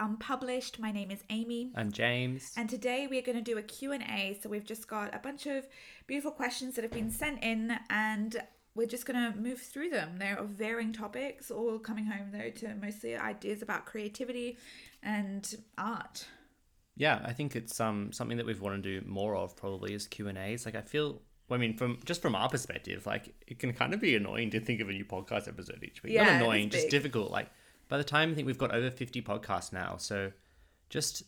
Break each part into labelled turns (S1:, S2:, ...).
S1: Unpublished. My name is Amy.
S2: I'm James.
S1: And today we're going to do a Q&A. So we've just got a bunch of beautiful questions that have been sent in and we're just going to move through them. They're of varying topics, all coming home though to mostly ideas about creativity and art.
S2: Yeah, I think it's um something that we've wanted to do more of probably is Q and A's. Like I feel I mean, from just from our perspective, like it can kind of be annoying to think of a new podcast episode each week.
S1: Yeah,
S2: Not annoying, just difficult. Like by the time I think we've got over fifty podcasts now, so just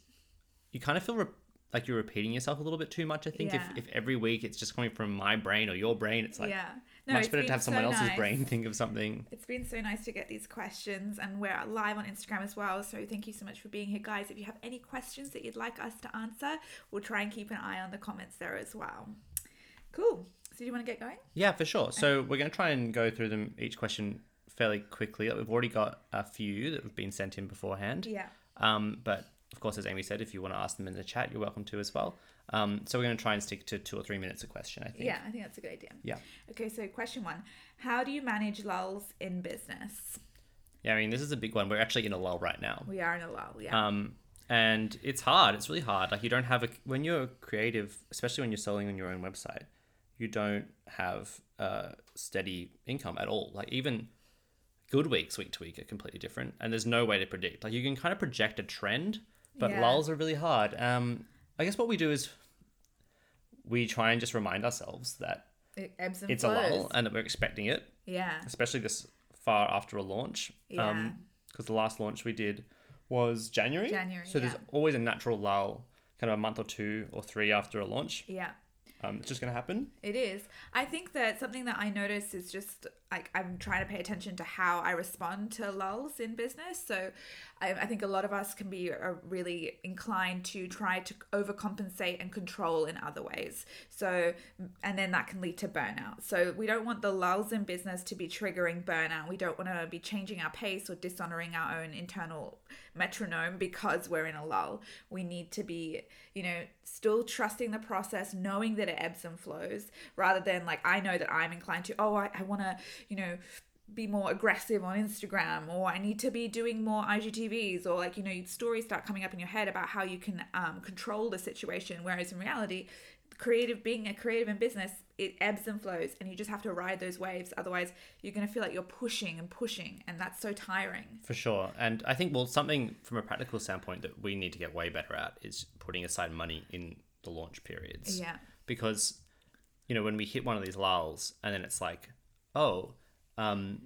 S2: you kind of feel re- like you're repeating yourself a little bit too much. I think
S1: Yeah.
S2: if if every week it's just coming from my brain or your brain, it's like
S1: yeah. No,
S2: much
S1: it's
S2: better to have someone
S1: so
S2: else's
S1: nice.
S2: brain think of something.
S1: It's been so nice to get these questions, and we're live on Instagram as well. So thank you so much for being here, guys. If you have any questions that you'd like us to answer, we'll try and keep an eye on the comments there as well. Cool. So do you want to get going?
S2: Yeah, for sure. So we're going to try and go through them each question fairly quickly. We've already got a few that have been sent in beforehand.
S1: Yeah.
S2: Um, but of course, as Amy said, if you want to ask them in the chat, you're welcome to as well. Um, so we're going to try and stick to two or three minutes a question. I think.
S1: Yeah, I think that's a good idea.
S2: Yeah.
S1: Okay, so question one How do you manage lulls in business?
S2: Yeah. I mean, this is a big one. We're actually in a lull right now.
S1: We are in a lull, yeah.
S2: Um, and it's hard. It's really hard. Like you don't have a when you're creative, especially when you're selling on your own website, you don't have a steady income at all. Like even good weeks, week to week, are completely different, and there's no way to predict. Like you can kind of project a trend, but
S1: Yeah.
S2: lulls are really hard. Um, I guess what we do is we try and just remind ourselves that
S1: it ebbs and
S2: it's
S1: flows.
S2: a lull and that we're expecting it,
S1: Yeah.
S2: especially this far after a launch.
S1: Yeah.
S2: Because the last launch we did was January.
S1: January,
S2: So there's always a natural lull, kind of a month or two or three after a launch.
S1: Yeah.
S2: Um, it's just going to happen.
S1: It is. I think that something that I notice is just like I'm trying to pay attention to how I respond to lulls in business. So I, I think a lot of us can be uh, really inclined to try to overcompensate and control in other ways. So, and then that can lead to burnout. So we don't want the lulls in business to be triggering burnout. We don't want to be changing our pace or dishonoring our own internal metronome because we're in a lull. We need to be, you know, still trusting the process, knowing that it ebbs and flows, rather than like, I know that I'm inclined to, oh, I, I want to, you know, be more aggressive on Instagram or I need to be doing more IGTVs or like, you know, stories start coming up in your head about how you can um, control the situation. Whereas in reality, creative being a creative in business, it ebbs and flows and you just have to ride those waves. Otherwise, you're going to feel like you're pushing and pushing and that's so tiring.
S2: For sure. And I think, well, something from a practical standpoint that we need to get way better at is putting aside money in the launch periods.
S1: Yeah.
S2: Because, you know, when we hit one of these lulls and then it's like, oh, um,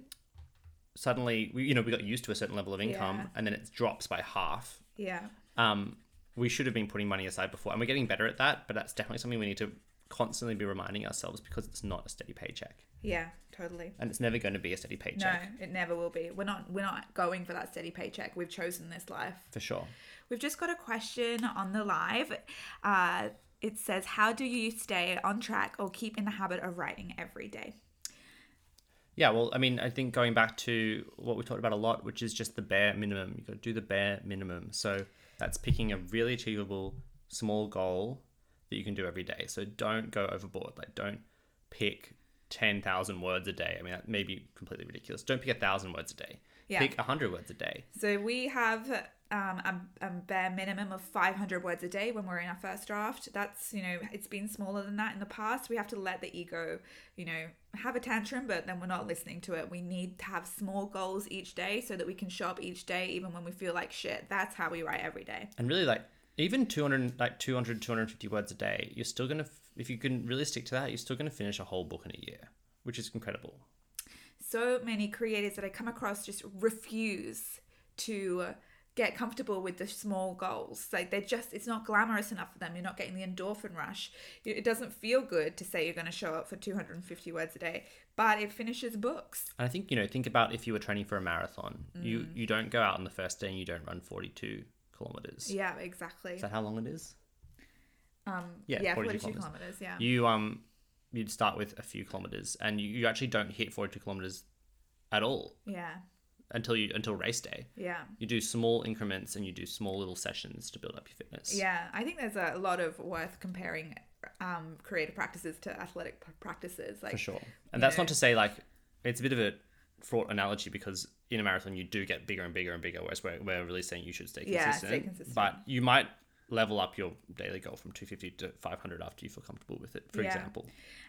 S2: suddenly, we, you know, we got used to a certain level of income
S1: Yeah.
S2: and then it drops by half.
S1: Yeah.
S2: um, we should have been putting money aside before, and we're getting better at that. But that's definitely something we need to constantly be reminding ourselves because it's not a steady paycheck,
S1: Yeah, totally.
S2: and it's never going to be a steady paycheck.
S1: No, it never will be. We're not we're not going for that steady paycheck. We've chosen this life.
S2: for sure.
S1: We've just got a question on the live. Uh, it says, "How do you stay on track or keep in the habit of writing every day?"
S2: Yeah, well, I mean, I think going back to what we talked about a lot, which is just the bare minimum. You got to do the bare minimum. So that's picking a really achievable small goal that you can do every day. So don't go overboard. Like, don't pick ten thousand words a day. I mean, that may be completely ridiculous. Don't pick a thousand words a day.
S1: Yeah.
S2: Pick a hundred words a day.
S1: So we have um, a, a bare minimum of 500 words a day when we're in our first draft. That's, you know, it's been smaller than that in the past. We have to let the ego, you know, have a tantrum, but then we're not listening to it. We need to have small goals each day so that we can show up each day, even when we feel like shit. That's how we write every day.
S2: and really like even 200 like 200 250 words a day you're still gonna if you can really stick to that you're still gonna finish a whole book in a year which is incredible
S1: so many creators that I come across just refuse to get comfortable with the small goals. Like they're just, it's not glamorous enough for them. You're not getting the endorphin rush. It doesn't feel good to say you're going to show up for 250 words a day, but it finishes books.
S2: and i think you know think about if you were training for a marathon you
S1: Mm.
S2: you don't go out on the first day and you don't run 42 kilometers
S1: Yeah, exactly.
S2: is that how long it is
S1: Um,
S2: Yeah,
S1: yeah,
S2: 42
S1: 42
S2: kilometers.
S1: kilometers. Yeah.
S2: you um you'd start with a few kilometers and you, you actually don't hit 42 kilometers at all
S1: yeah.
S2: Until you until race day
S1: Yeah.
S2: you do small increments and you do small little sessions to build up your fitness
S1: Yeah, I think there's a lot of worth comparing um, creative practices to athletic practices. Like,
S2: for sure. And that's
S1: know.
S2: not to say like it's a bit of a fraught analogy because in a marathon you do get bigger and bigger and bigger. Whereas we're, we're really saying you should stay consistent.
S1: Yeah, stay consistent.
S2: But you might level up your daily goal from 250 to 500 after you feel comfortable with it, for
S1: Yeah.
S2: example.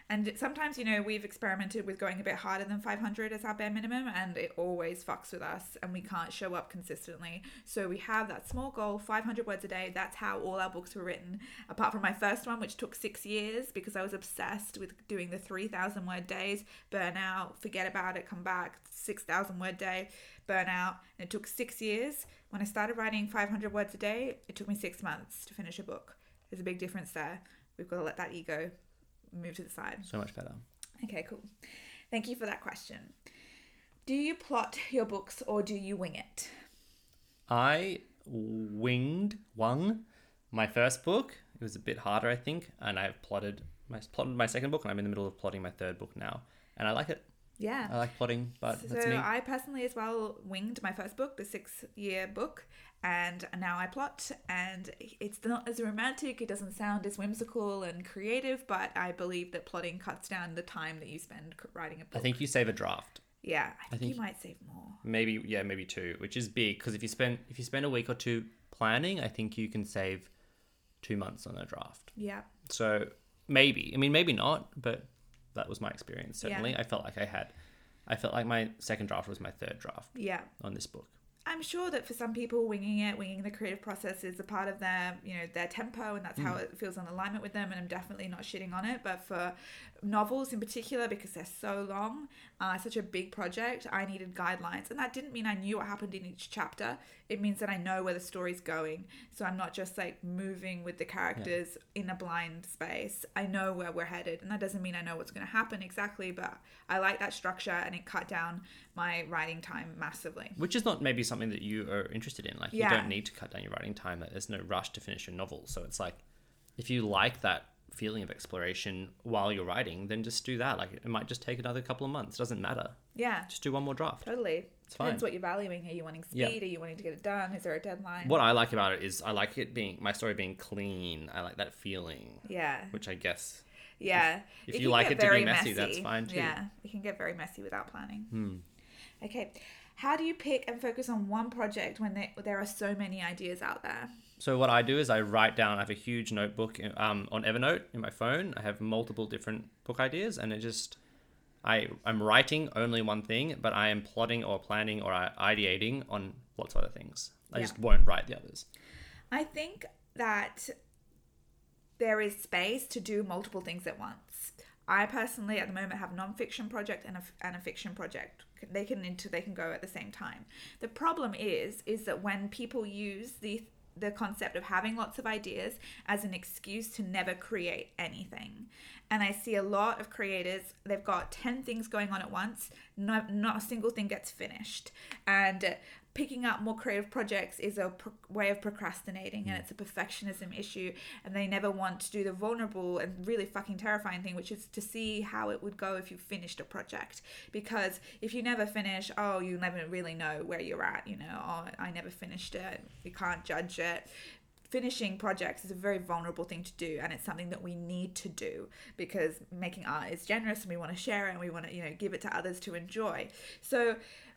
S1: And sometimes, you know, we've experimented with going a bit harder than 500 as our bare minimum, and it always fucks with us, and we can't show up consistently. So we have that small goal, 500 words a day. That's how all our books were written. Apart from my first one, which took six years because I was obsessed with doing the 3,000 word days, burn out, forget about it, come back, 6,000 word day, burn out. And it took six years. When I started writing 500 words a day, it took me six months to finish a book. There's a big difference there. We've got to let that ego move to the side.
S2: So much better.
S1: Okay, cool. Thank you for that question. Do you plot your books or do you wing it?
S2: I winged, wung my first book. It was a bit harder, I think, and I've plotted my plotted my second book, and I'm in the middle of plotting my third book now, and I like it.
S1: Yeah.
S2: I like plotting, but
S1: so
S2: that's me.
S1: I personally as well winged my first book, the six year book, and now I plot and it's not as romantic, it doesn't sound as whimsical and creative, but I believe that plotting cuts down the time that you spend writing a book.
S2: I think you save a draft.
S1: yeah, I think,
S2: think-
S1: you might save more.
S2: Maybe yeah, maybe two, which is big because if you spend if you spend a week or two planning, I think you can save two months on a draft.
S1: Yeah.
S2: So maybe, I mean, maybe not, but that was my experience.
S1: Yeah.
S2: Certainly, I felt like I had, I felt like my second draft was my third draft
S1: Yeah.
S2: on this book.
S1: I'm sure that for some people, winging it, winging the creative process is a part of their, you know, their tempo, and that's how it feels in alignment with them. And I'm definitely not shitting on it. But for novels in particular, because they're so long, uh, such a big project, I needed guidelines, and that didn't mean I knew what happened in each chapter. It means that I know where the story's going, so I'm not just like moving with the characters in a blind space. I know where we're headed, and that doesn't mean I know what's going to happen exactly, but I like that structure, and it cut down my writing time massively.
S2: Which is not maybe something that you are interested in. Like
S1: Yeah.
S2: you don't need to cut down your writing time. Like, There's no rush to finish your novel. So it's like, if you like that feeling of exploration while you're writing, then just do that. Like it might just take another couple of months. Doesn't matter.
S1: Yeah.
S2: Just do one more draft.
S1: Totally.
S2: It's
S1: Depends
S2: fine.
S1: what you're valuing. Are you wanting speed?
S2: Yeah.
S1: Are you wanting to get it done? Is there a deadline?
S2: What I like about it is I like it being my story being clean. I like that feeling,
S1: Yeah.
S2: which I guess
S1: Yeah.
S2: if
S1: It
S2: you like it to be
S1: very
S2: messy, that's fine too.
S1: Yeah. It can get very messy without planning.
S2: Hmm.
S1: Okay. How do you pick and focus on one project when there, there are so many ideas out there?
S2: So what I do is I write down. I have a huge notebook um, on Evernote in my phone. I have multiple different book ideas, and it just I I'm writing only one thing, but I am plotting or planning or ideating on lots of other things. I
S1: Yeah.
S2: just won't write the others.
S1: I think that there is space to do multiple things at once. I personally, at the moment, have a non-fiction project and a, and a fiction project. They can into they can go at the same time. The problem is, is that when people use the the concept of having lots of ideas as an excuse to never create anything. And I see a lot of creators, they've got 10 things going on at once, not, not a single thing gets finished. And picking up more creative projects is a pro- way of procrastinating and mm. it's a perfectionism issue. And they never want to do the vulnerable and really fucking terrifying thing, which is to see how it would go if you finished a project. Because if you never finish, oh, you never really know where you're at, you know, oh, I never finished it, you can't judge it finishing projects is a very vulnerable thing to do and it's something that we need to do because making art is generous and we want to share it and we want to you know give it to others to enjoy so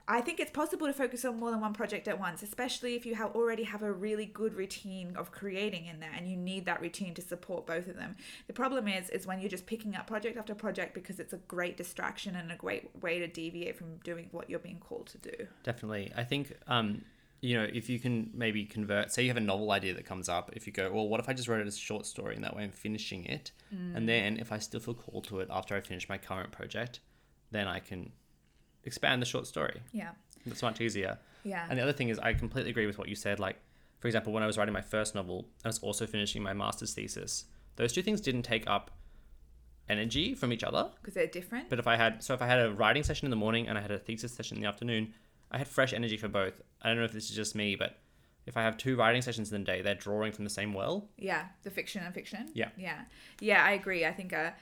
S1: I think it's possible to focus on more than one project at once, especially if you have already have a really good routine of creating in there and you need that routine to support both of them. The problem is is when you're just picking up project after project because it's a great distraction and a great way to deviate from doing what you're being called to do.
S2: Definitely. I think um, you know, if you can maybe convert, say you have a novel idea that comes up, if you go, well, what if I just wrote it as a short story and that way I'm finishing it? And mm. then if I still feel called to it after I finish my current project, then I can expand the short story.
S1: Yeah.
S2: That's much easier.
S1: Yeah.
S2: And the other thing is, I completely agree with what you said. Like, for example, when I was writing my first novel, I was also finishing my master's thesis. Those two things didn't take up energy from each other.
S1: Because they're different.
S2: But if I had, so if I had a writing session in the morning and I had a thesis session in the afternoon, I had fresh energy for both. I don't know if this is just me, but if I have two writing sessions in the day, they're drawing from the same well.
S1: Yeah, the fiction and fiction.
S2: Yeah.
S1: yeah, yeah. I agree. I think a,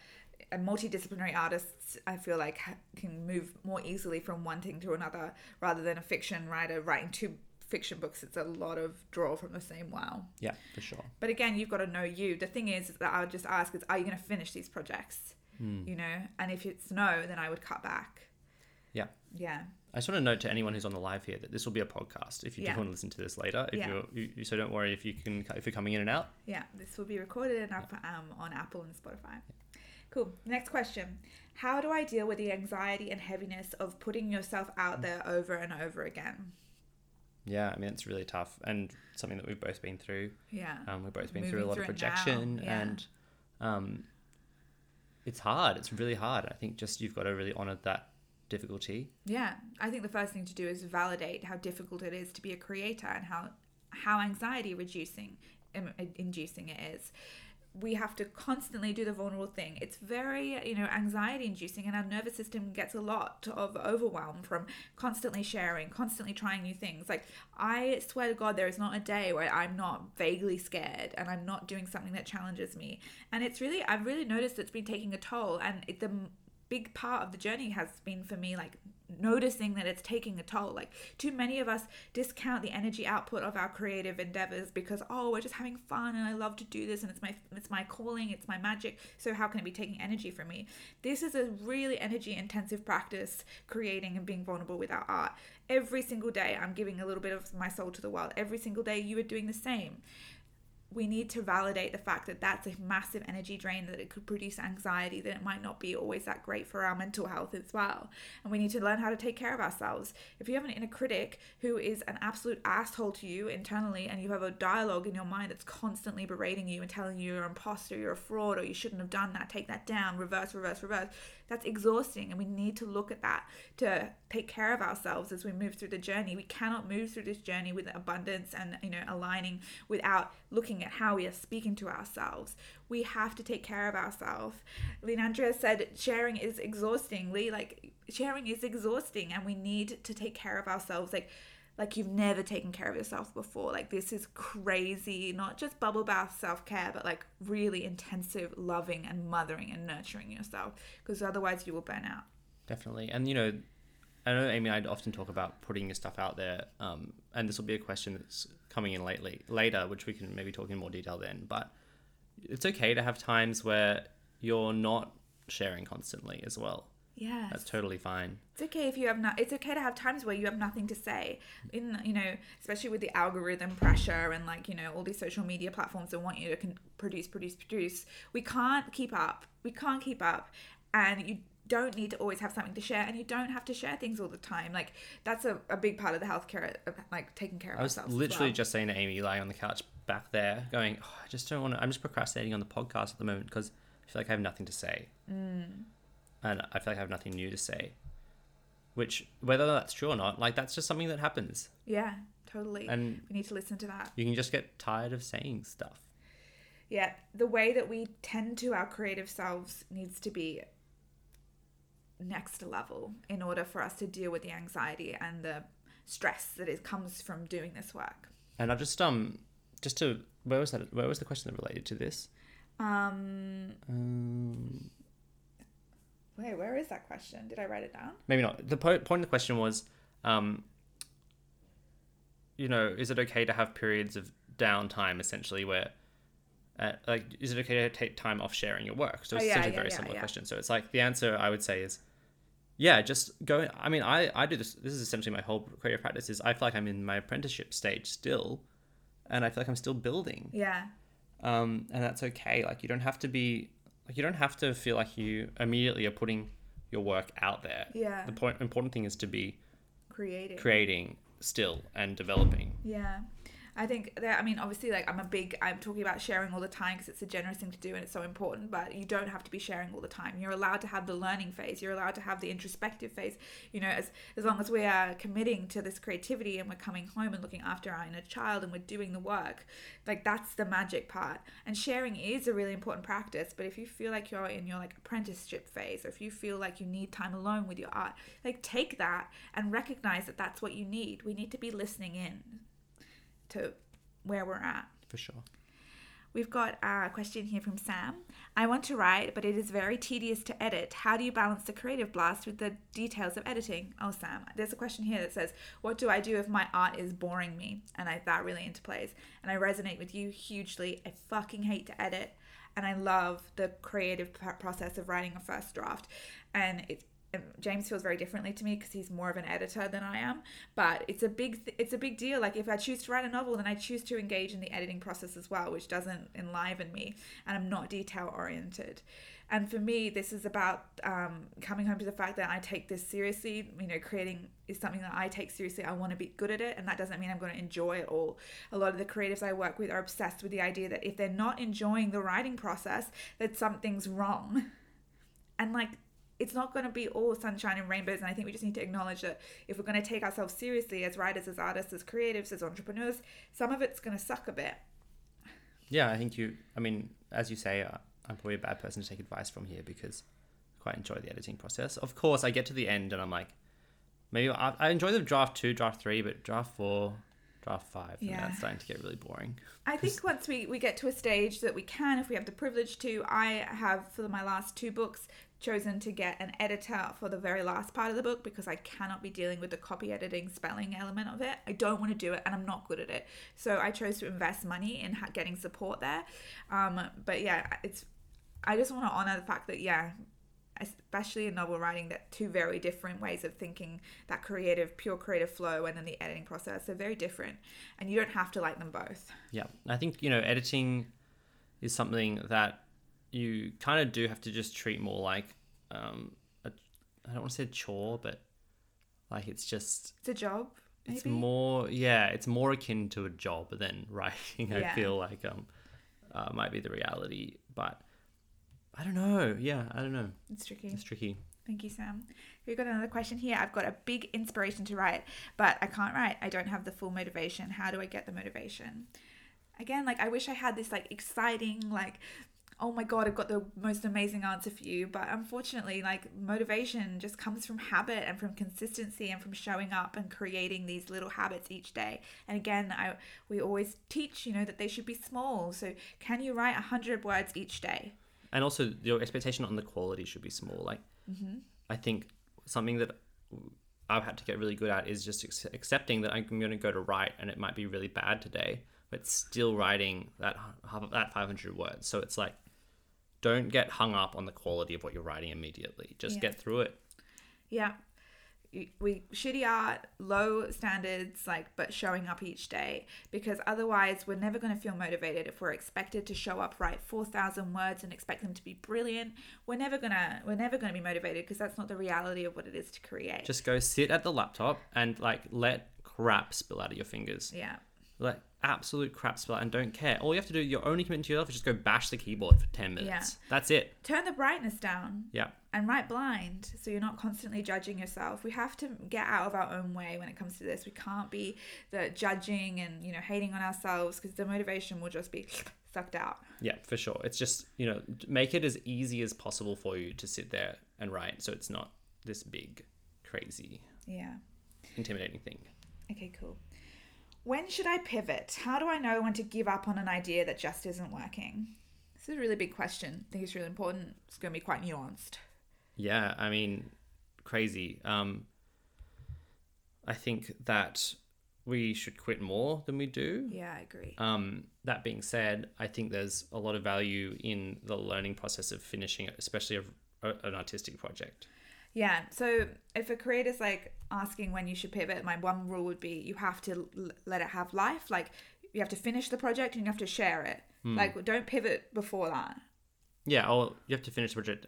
S1: a multidisciplinary artist, I feel like, can move more easily from one thing to another, rather than a fiction writer writing two fiction books. It's a lot of draw from the same well.
S2: Yeah, for sure.
S1: But again, you've got to know you. The thing is that I would just ask is, are you going to finish these projects?
S2: Hmm.
S1: You know, and if it's no, then I would cut back.
S2: Yeah.
S1: Yeah.
S2: I just want to note to anyone who's on the live here that this will be a podcast. If you
S1: Yeah.
S2: do want to listen to this later, if
S1: Yeah.
S2: you're you, you- so don't worry if you can if you're coming in and out.
S1: Yeah, this will be recorded and up um, on Apple and Spotify. Cool. Next question. How do I deal with the anxiety and heaviness of putting yourself out there over and over again?
S2: Yeah, I mean it's really tough and something that we've both been through.
S1: Yeah.
S2: Um, we've both been
S1: Moving
S2: through a lot of
S1: through
S2: projection
S1: yeah.
S2: and um, it's hard. It's really hard. I think just you've got to really honor that difficulty.
S1: Yeah, I think the first thing to do is validate how difficult it is to be a creator and how how anxiety reducing inducing it is. We have to constantly do the vulnerable thing. It's very, you know, anxiety inducing, and our nervous system gets a lot of overwhelm from constantly sharing, constantly trying new things. Like, I swear to God, there is not a day where I'm not vaguely scared and I'm not doing something that challenges me. And it's really, I've really noticed it's been taking a toll, and it, the big part of the journey has been for me like noticing that it's taking a toll. Like too many of us discount the energy output of our creative endeavors because oh we're just having fun and I love to do this and it's my it's my calling it's my magic so how can it be taking energy from me? This is a really energy intensive practice creating and being vulnerable with our art. Every single day I'm giving a little bit of my soul to the world. Every single day you are doing the same we need to validate the fact that that's a massive energy drain, that it could produce anxiety, that it might not be always that great for our mental health as well. And we need to learn how to take care of ourselves. If you have an inner critic who is an absolute asshole to you internally, and you have a dialogue in your mind that's constantly berating you and telling you you're an imposter, you're a fraud, or you shouldn't have done that, take that down, reverse, reverse, reverse, that's exhausting. And we need to look at that to take care of ourselves as we move through the journey. We cannot move through this journey with abundance and, you know, aligning without looking at how we are speaking to ourselves. We have to take care of ourselves. Leandra said sharing is exhausting. Lee, like sharing is exhausting and we need to take care of ourselves. Like like you've never taken care of yourself before. Like this is crazy, not just bubble bath self-care, but like really intensive loving and mothering and nurturing yourself because otherwise you will burn out.
S2: Definitely. And, you know, I know, Amy, I'd often talk about putting your stuff out there. Um, and this will be a question that's coming in lately, later, which we can maybe talk in more detail then. But it's okay to have times where you're not sharing constantly as well.
S1: Yeah.
S2: That's totally fine.
S1: It's okay if you have not. It's okay to have times where you have nothing to say. In you know, especially with the algorithm pressure and like you know all these social media platforms that want you to con- produce, produce, produce. We can't keep up. We can't keep up, and you don't need to always have something to share, and you don't have to share things all the time. Like that's a, a big part of the healthcare, of, like taking care of
S2: I was literally
S1: well.
S2: just saying to Amy, lying on the couch back there, going, oh, I just don't want to, I'm just procrastinating on the podcast at the moment because I feel like I have nothing to say.
S1: Mm.
S2: And I feel like I have nothing new to say. Which, whether that's true or not, like that's just something that happens.
S1: yeah, totally.
S2: And
S1: we need to listen to that.
S2: you can just get tired of saying stuff.
S1: Yeah, the way that we tend to our creative selves needs to be next level in order for us to deal with the anxiety and the stress that it comes from doing this work.
S2: And I've just, um, just to, where was that, where was the question that related to this?
S1: Um,
S2: Um,
S1: wait, where is that question? Did I write it down?
S2: maybe not. The po- point of the question was, um, you know, is it okay to have periods of downtime essentially where, uh, like, is it okay to take time off sharing your work? So
S1: Oh,
S2: it's
S1: yeah,
S2: essentially a
S1: yeah,
S2: very
S1: yeah,
S2: similar question. So it's like the answer I would say is, yeah, just go. I mean, I I do this. This is essentially my whole creative practice. Is I feel like I'm in my apprenticeship stage still, and I feel like I'm still building.
S1: Yeah.
S2: um, and that's okay. Like you don't have to be like you don't have to feel like you immediately are putting your work out there.
S1: Yeah.
S2: The point important thing is to be
S1: creating
S2: creating still and developing.
S1: Yeah. I think that, I mean, obviously, like, I'm a big, I'm talking about sharing all the time because it's a generous thing to do and it's so important, but you don't have to be sharing all the time. You're allowed to have the learning phase. You're allowed to have the introspective phase. You know, as, as long as we are committing to this creativity and we're coming home and looking after our inner child and we're doing the work, like, that's the magic part. And sharing is a really important practice, but if you feel like you're in your, like, apprenticeship phase or if you feel like you need time alone with your art, like, take that and recognize that that's what you need. We need to be listening in to where we're at.
S2: For sure.
S1: We've got a question here from Sam. I want to write, but it is very tedious to edit. How do you balance the creative blast with the details of editing? Oh, Sam, there's a question here that says, "What do I do if my art is boring me?" And I, that really interplays, and I resonate with you hugely. I fucking hate to edit, and I love the creative process of writing a first draft, and it's James feels very differently to me because he's more of an editor than I am. But it's a big th- it's a big deal. Like if I choose to write a novel, then I choose to engage in the editing process as well, which doesn't enliven me, and I'm not detail oriented. And for me, this is about um, coming home to the fact that I take this seriously. You know, creating is something that I take seriously. I want to be good at it, and that doesn't mean I'm going to enjoy it all. A lot of the creatives I work with are obsessed with the idea that if they're not enjoying the writing process, that something's wrong. And like it's not going to be all sunshine and rainbows. And I think we just need to acknowledge that if we're going to take ourselves seriously as writers, as artists, as creatives, as entrepreneurs, some of it's going to suck a bit.
S2: Yeah, I think you. I mean, as you say, uh, I'm probably a bad person to take advice from here because I quite enjoy the editing process. Of course, I get to the end and I'm like, maybe I, I enjoy the draft two, draft three, but draft four, draft five, yeah, that's starting to get really boring.
S1: I think once we, we get to a stage that we can, if we have the privilege to, I have for my last two books chosen to get an editor for the very last part of the book because I cannot be dealing with the copy editing spelling element of it. I don't want to do it and I'm not good at it. So I chose to invest money in getting support there. Um, but yeah, it's I just want to honor the fact that yeah, especially in novel writing that two very different ways of thinking that creative pure creative flow and then the editing process are very different and you don't have to like them both
S2: yeah i think you know editing is something that you kind of do have to just treat more like um, a, I don't want to say chore, but like it's just
S1: it's a job.
S2: Maybe? It's more yeah, it's more akin to a job than writing. I yeah. feel like um uh, might be the reality, but I don't know. Yeah, I don't know.
S1: It's tricky.
S2: It's tricky.
S1: Thank you, Sam. We've got another question here. I've got a big inspiration to write, but I can't write. I don't have the full motivation. How do I get the motivation? Again, like I wish I had this like exciting, like oh my god i've got the most amazing answer for you. But unfortunately like motivation just comes from habit and from consistency and from showing up and creating these little habits each day. And again i we always teach you know that they should be small. So can you write 100 words each day?
S2: And also your expectation on the quality should be small. Like mm-hmm. i think something that i've had to get really good at is just accepting that i'm going to go to write and it might be really bad today but still writing that that 500 words. So it's like don't get hung up on the quality of what you're writing immediately. Just yeah. get through it.
S1: Yeah. We shitty art, low standards, like, but showing up each day because otherwise we're never going to feel motivated if we're expected to show up, write four thousand words, and expect them to be brilliant. We're never gonna, we're never gonna be motivated because that's not the reality of what it is to create.
S2: Just go sit at the laptop and like let crap spill out of your fingers.
S1: Yeah.
S2: Like absolute crap spell and don't care. All you have to do, your only commitment to yourself is just go bash the keyboard for 10 minutes. Yeah. That's it.
S1: Turn the brightness down.
S2: Yeah.
S1: And write blind so you're not constantly judging yourself. We have to get out of our own way when it comes to this. We can't be the judging and, you know, hating on ourselves because the motivation will just be sucked out.
S2: Yeah, for sure. It's just, you know, make it as easy as possible for you to sit there and write so it's not this big, crazy,
S1: yeah,
S2: intimidating thing.
S1: Okay, cool. When should I pivot? How do I know when to give up on an idea that just isn't working? This is a really big question. I think it's really important. It's going to be quite nuanced.
S2: Yeah, I mean, crazy. Um, I think that we should quit more than we do.
S1: Yeah, I agree.
S2: Um, that being said, I think there's a lot of value in the learning process of finishing, especially a, a, an artistic project.
S1: Yeah. So if a creator's like asking when you should pivot, my one rule would be you have to l- let it have life. Like you have to finish the project and you have to share it. Mm. Like don't pivot before that.
S2: Yeah. Or you have to finish the project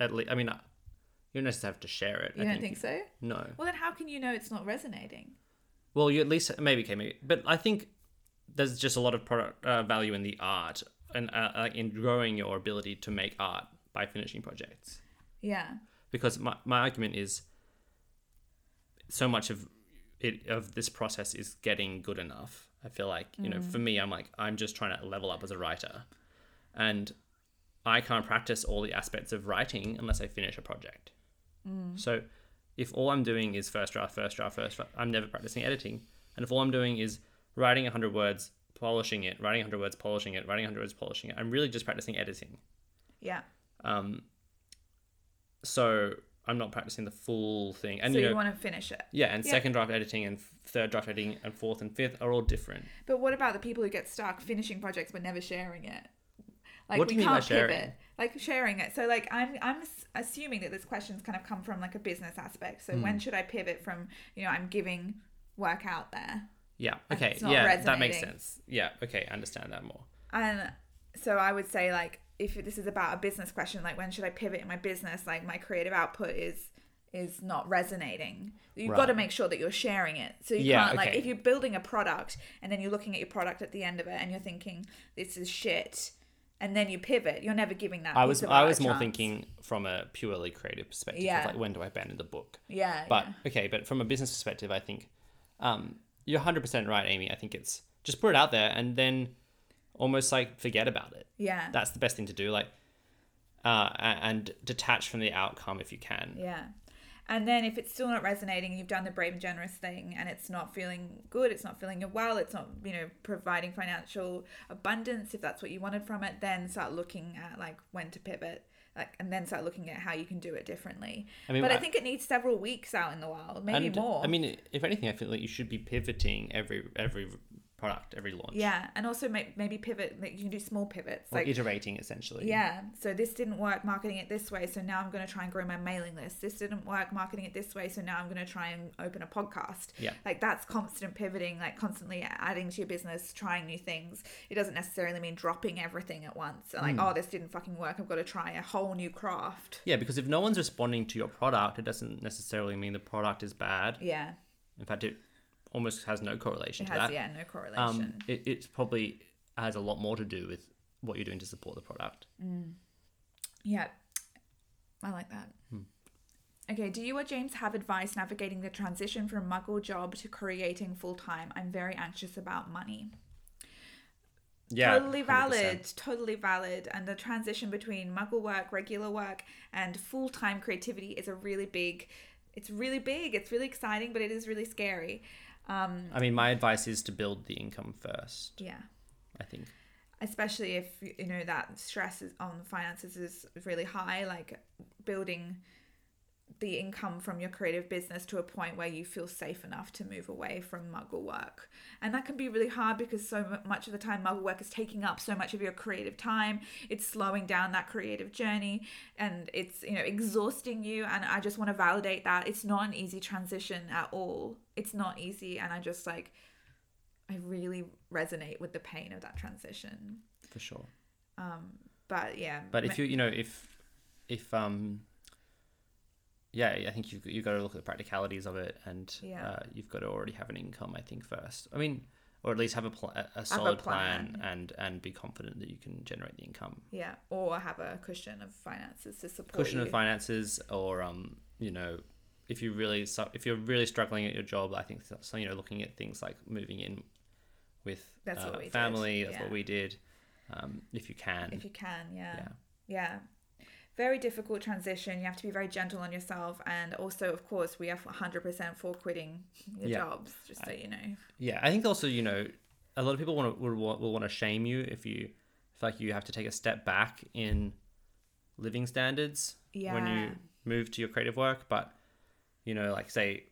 S2: at least. I mean, you don't necessarily have to share it.
S1: You I don't think, think so?
S2: No.
S1: Well, then how can you know it's not resonating?
S2: Well, you at least maybe okay, maybe, but I think there's just a lot of product uh, value in the art and uh, in growing your ability to make art by finishing projects.
S1: Yeah
S2: because my, my argument is so much of it of this process is getting good enough. I feel like you mm. know for me i'm like i'm just trying to level up as a writer. And i can't practice all the aspects of writing unless i finish a project. Mm. so if all i'm doing is first draft first draft first draft i'm never practicing editing. And if all i'm doing is writing 100 words polishing it writing 100 words polishing it writing 100 words polishing it i'm really just practicing editing.
S1: Yeah.
S2: Um so I'm not practicing the full thing. And
S1: so
S2: you, know,
S1: you want to finish it.
S2: Yeah, and yeah. second draft editing and third draft editing and fourth and fifth are all different.
S1: But what about the people who get stuck finishing projects but never sharing it? Like what we can't pivot. like sharing it. So like I'm I'm assuming that this question's kind of come from like a business aspect. So
S2: Hmm.
S1: when should I pivot from you know I'm giving work out there,
S2: Yeah. Okay. Yeah, that makes sense. Yeah. Okay, I understand that more.
S1: and so I would say like if this is about a business question, like when should I pivot in my business? Like my creative output is is not resonating. You've got to make sure that you're sharing it. So you
S2: Yeah,
S1: can't like
S2: okay.
S1: if you're building a product and then you're looking at your product at the end of it and you're thinking this is shit, and then you pivot, you're never giving that.
S2: I was I was more
S1: chance.
S2: thinking from a purely creative perspective
S1: Yeah.
S2: like when do I abandon the book.
S1: Yeah.
S2: But
S1: yeah.
S2: okay, but from a business perspective, I think um, you're 100% right, Amy. I think it's just put it out there and then almost like forget about it.
S1: Yeah.
S2: That's the best thing to do. Like, uh, and detach from the outcome if you can.
S1: Yeah. And then if it's still not resonating you've done the brave and generous thing and it's not feeling good, it's not feeling well, it's not, you know, providing financial abundance if that's what you wanted from it, then start looking at like when to pivot. Like and then start looking at how you can do it differently.
S2: I mean,
S1: but I
S2: I-
S1: think it needs several weeks out in the wild, maybe
S2: and,
S1: more.
S2: I mean, if anything, I feel like you should be pivoting every every product, every launch.
S1: yeah, and also may- maybe pivot. Like you can do small pivots,
S2: Or
S1: like
S2: iterating essentially.
S1: Yeah. So this didn't work marketing it this way. So now I'm going to try and grow my mailing list. This didn't work marketing it this way. So now I'm going to try and open a podcast.
S2: Yeah.
S1: Like that's constant pivoting, like constantly adding to your business, trying new things. It doesn't necessarily mean dropping everything at once. And like,
S2: Hmm.
S1: oh, this didn't fucking work. I've got to try a whole new craft.
S2: Yeah, because if no one's responding to your product, it doesn't necessarily mean the product is bad.
S1: Yeah.
S2: In fact, it almost has no correlation
S1: It
S2: to
S1: has,
S2: that.
S1: yeah, no correlation.
S2: um, it, it's probably has a lot more to do with what you're doing to support the product.
S1: Yeah, I like that. Okay, do you or James have advice navigating the transition from muggle job to creating full time? I'm very anxious about money.
S2: Yeah,
S1: totally
S2: 100%.
S1: valid, totally valid. And the transition between muggle work, regular work, and full time creativity is a really big. It's really big. It's really exciting, but it is really scary. Um,
S2: I mean, my advice is to build the income first.
S1: yeah.
S2: I think.
S1: especially if you know that stress is on finances is really high like building the income from your creative business to a point where you feel safe enough to move away from muggle work. And that can be really hard because so much of the time muggle work is taking up so much of your creative time. It's slowing down that creative journey and it's you know exhausting you. And i just want to validate that it's not an easy transition at all. It's not easy. And i just like i really resonate with the pain of that transition.
S2: For sure.
S1: um, but yeah.
S2: But if you, you know, if, if, um, yeah, I think you've, you've got to look at the practicalities of it and
S1: Yeah.
S2: uh, you've got to already have an income, I think, first. I mean, or at least have a, pl- a- a solid plan.
S1: plan.
S2: and, and be confident that you can generate the income.
S1: yeah, or have a cushion of finances to support
S2: Cushion
S1: you.
S2: of finances or, um, you know, if you really, su- if you're really struggling at your job, I think, so, you know, looking at things like moving in with
S1: That's
S2: uh,
S1: we did,
S2: family, that's what we did. Um, if you can.
S1: if you can, yeah.
S2: Yeah.
S1: yeah, Very difficult transition. You have to be very gentle on yourself, and also, of course, we are 100% for quitting your
S2: Yeah.
S1: jobs. Just so you know.
S2: Yeah, I think also you know a lot of people want to will, want- will want to shame you if you feel like you have to take a step back in living standards when you move to your creative work. But you know, like say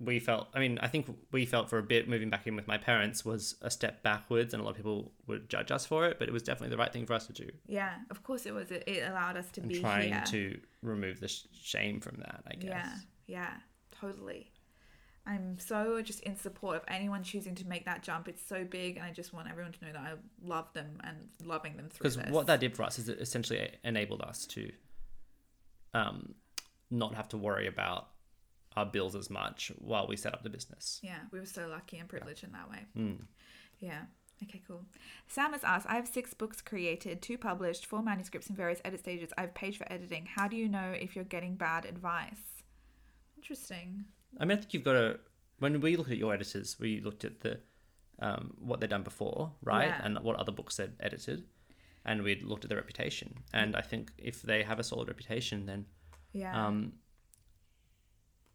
S2: we felt. I mean, I think we felt for a bit moving back in with my parents was a step backwards, and a lot of people would judge us for it. But it was definitely the right thing for us to do,
S1: Yeah, of course it was. It, it allowed us to
S2: and
S1: be
S2: trying
S1: here.
S2: to remove the shame from that. I guess.
S1: Yeah, yeah, totally. I'm so just in support of anyone choosing to make that jump. It's so big, and I just want everyone to know that I love them and loving them through
S2: because what that did for us is it essentially enabled us to um, not have to worry about our bills as much while we set up the business.
S1: Yeah, we were so lucky and privileged in that way.
S2: Mm.
S1: Yeah. Okay, cool. Sam has asked, I have six books created, two published, four manuscripts in various edit stages. I've paid for editing. How do you know if you're getting bad advice? Interesting.
S2: I mean, I think you've got to. When we looked at your editors, we looked at the um, what they've done before, right,
S1: Yeah.
S2: and what other books they've edited, and we looked at their reputation. And I think if they have a solid reputation, then
S1: Yeah.
S2: um,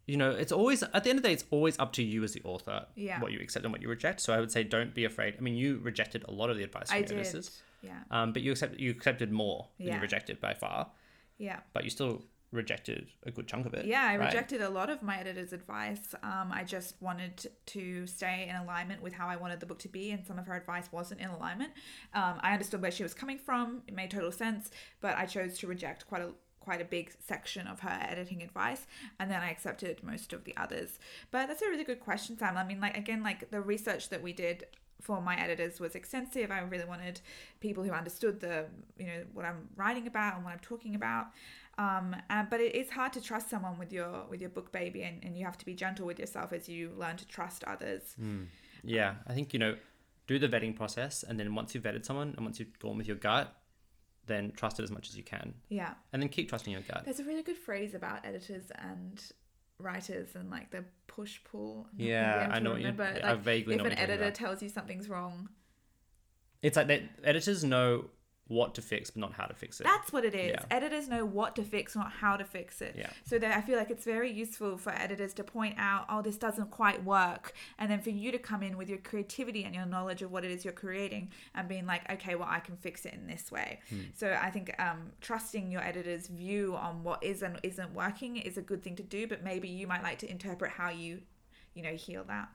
S2: you know, it's always at the end of the day, it's always up to you as the author
S1: Yeah.
S2: what you accept and what you reject. So I would say, don't be afraid. I mean, you rejected a lot of the advice from
S1: I
S2: your
S1: did.
S2: editors,
S1: Yeah.
S2: um, but you accept you accepted more than
S1: Yeah.
S2: you rejected by far.
S1: Yeah.
S2: But you still rejected a good chunk of it.
S1: Yeah, I
S2: right?
S1: rejected a lot of my editor's advice. Um, I just wanted to stay in alignment with how I wanted the book to be, and some of her advice wasn't in alignment. Um, I understood where she was coming from; it made total sense, but I chose to reject quite a quite a big section of her editing advice, and then I accepted most of the others. But that's a really good question, Sam. I mean, like again, like the research that we did for my editors was extensive. I really wanted people who understood the, you know, what I'm writing about and what I'm talking about. Um, and, but it is hard to trust someone with your with your book baby, and, and you have to be gentle with yourself as you learn to trust others.
S2: Yeah, I think you know, do the vetting process, and then once you've vetted someone, and once you've gone with your gut, then trust it as much as you can,
S1: Yeah,
S2: and then keep trusting your gut.
S1: there's a really good phrase about editors and writers and like the push pull.
S2: Yeah,
S1: gonna be able
S2: I know what you-
S1: remember,
S2: I
S1: like,
S2: vaguely
S1: if an
S2: what you're talking
S1: editor tells you something's wrong,
S2: It's like that editors know what to fix, but not how to fix it.
S1: That's what it is.
S2: Yeah.
S1: Editors know what to fix, not how to fix it.
S2: Yeah.
S1: So that I feel like it's very useful for editors to point out, oh, this doesn't quite work, and then for you to come in with your creativity and your knowledge of what it is you're creating, and being like, okay, well, I can fix it in this way.
S2: Hmm.
S1: So I think um, trusting your editor's view on what is and isn't working is a good thing to do, but maybe you might like to interpret how you, you know, heal that.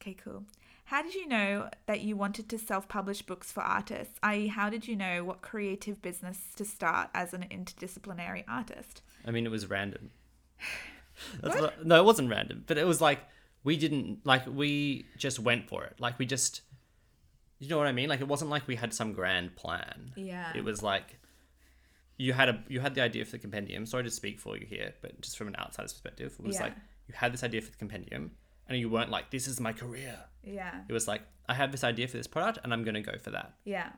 S1: Okay, cool. How did you know that you wanted to self publish books for artists? I.e., how did you know what creative business to start as an interdisciplinary artist?
S2: I mean, it was random. What? no, it wasn't random, but it was like we didn't like we just went for it. Like we just, you know what I mean? Like it wasn't like we had some grand plan.
S1: Yeah.
S2: It was like you had a you had the idea for the compendium. Sorry to speak for you here, but just from an outsider's perspective, it was
S1: Yeah.
S2: like you had this idea for the compendium, and you weren't like, "This is my career."
S1: Yeah.
S2: It was like, "I have this idea for this product, and I'm going to go for that."
S1: Yeah.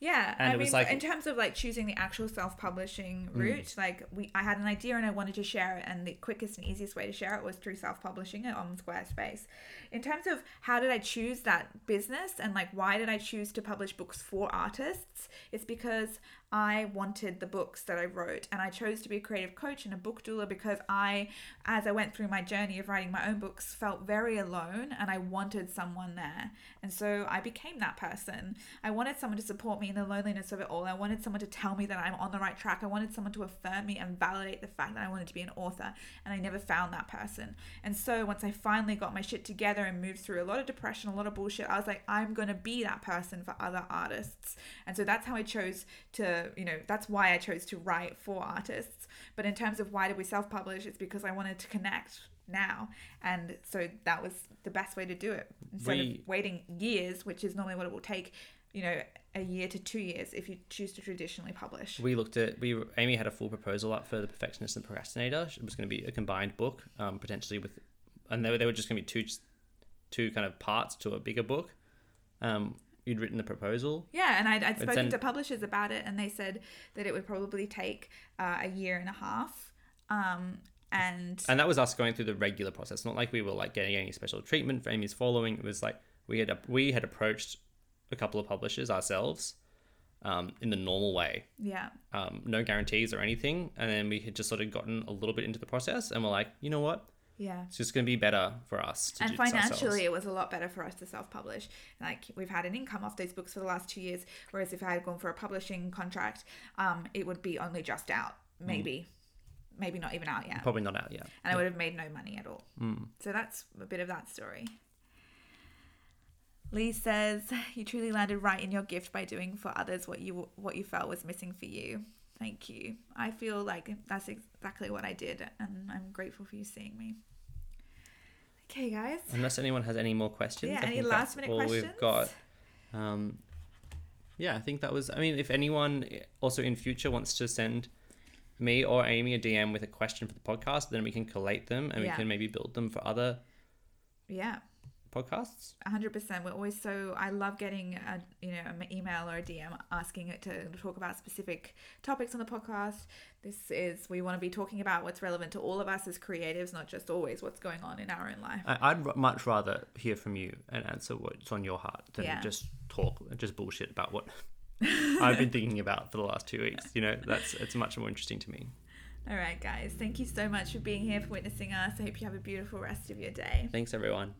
S1: Yeah,
S2: And
S1: I
S2: it
S1: mean,
S2: was like-
S1: in terms of like choosing the actual self-publishing mm. route, like we, I had an idea and I wanted to share it, and the quickest and easiest way to share it was through self-publishing it on Squarespace. In terms of how did I choose that business and like why did I choose to publish books for artists, it's because I wanted the books that I wrote, and I chose to be a creative coach and a book doula because I, as I went through my journey of writing my own books, felt very alone, and I wanted someone there, and so I became that person. I wanted someone to support me in the loneliness of it all. I wanted someone to tell me that I'm on the right track. I wanted someone to affirm me and validate the fact that I wanted to be an author, and I never found that person. And so once I finally got my shit together and moved through a lot of depression, a lot of bullshit, I was like, I'm gonna be that person for other artists. And so that's how I chose to, you know, that's why I chose to write for artists. But in terms of why did we self-publish, it's because I wanted to connect now, and so that was the best way to do it instead
S2: We-
S1: of waiting years, which is normally what it will take. You know, a year to two years if you choose to traditionally publish.
S2: We looked at we Amy had a full proposal up for the Perfectionist and Procrastinator. It was going to be a combined book, um, potentially with, and they were, they were just going to be two, two kind of parts to a bigger book. Um, you'd written the proposal.
S1: Yeah, and I'd, I'd spoken to publishers about it, and they said that it would probably take uh, a year and a half. Um, and
S2: And that was us going through the regular process, not like we were like getting any special treatment for Amy's following. It was like we had we had approached a couple of publishers ourselves, um, in the normal way,
S1: yeah,
S2: um, no guarantees or anything, and then we had just sort of gotten a little bit into the process, and we're like, you know what,
S1: yeah.
S2: it's just going to be better for us to
S1: and
S2: do this ourselves.
S1: financially it was a lot better for us to self-publish like we've had an income off those books for the last two years whereas if i had gone for a publishing contract um, it would be only just out maybe maybe not even out yet
S2: Probably not out yet.
S1: and i would have made no money at all
S2: Mm.
S1: so that's a bit of that story lee says you truly landed right in your gift by doing for others what you what you felt was missing for you thank you i feel like that's exactly what i did and i'm grateful for you seeing me okay guys
S2: Unless anyone has any more questions.
S1: Yeah,
S2: I
S1: any last minute
S2: all
S1: questions?
S2: we've got. Um, yeah, I think that was. I mean, if anyone also in future wants to send me or Amy a DM with a question for the podcast, then we can collate them and
S1: Yeah.
S2: we can maybe build them for other
S1: Yeah,
S2: podcasts.
S1: hundred percent. We're always so. I love getting a you know an email or a DM asking it to talk about specific topics on the podcast. This is we want to be talking about what's relevant to all of us as creatives, not just always what's going on in our own life.
S2: I, I'd much rather hear from you and answer what's on your heart than
S1: Yeah.
S2: just talk, just bullshit about what I've been thinking about for the last two weeks. You know, that's it's much more interesting to me.
S1: All right, guys. Thank you so much for being here, for witnessing us. I hope you have a beautiful rest of your day.
S2: Thanks, everyone.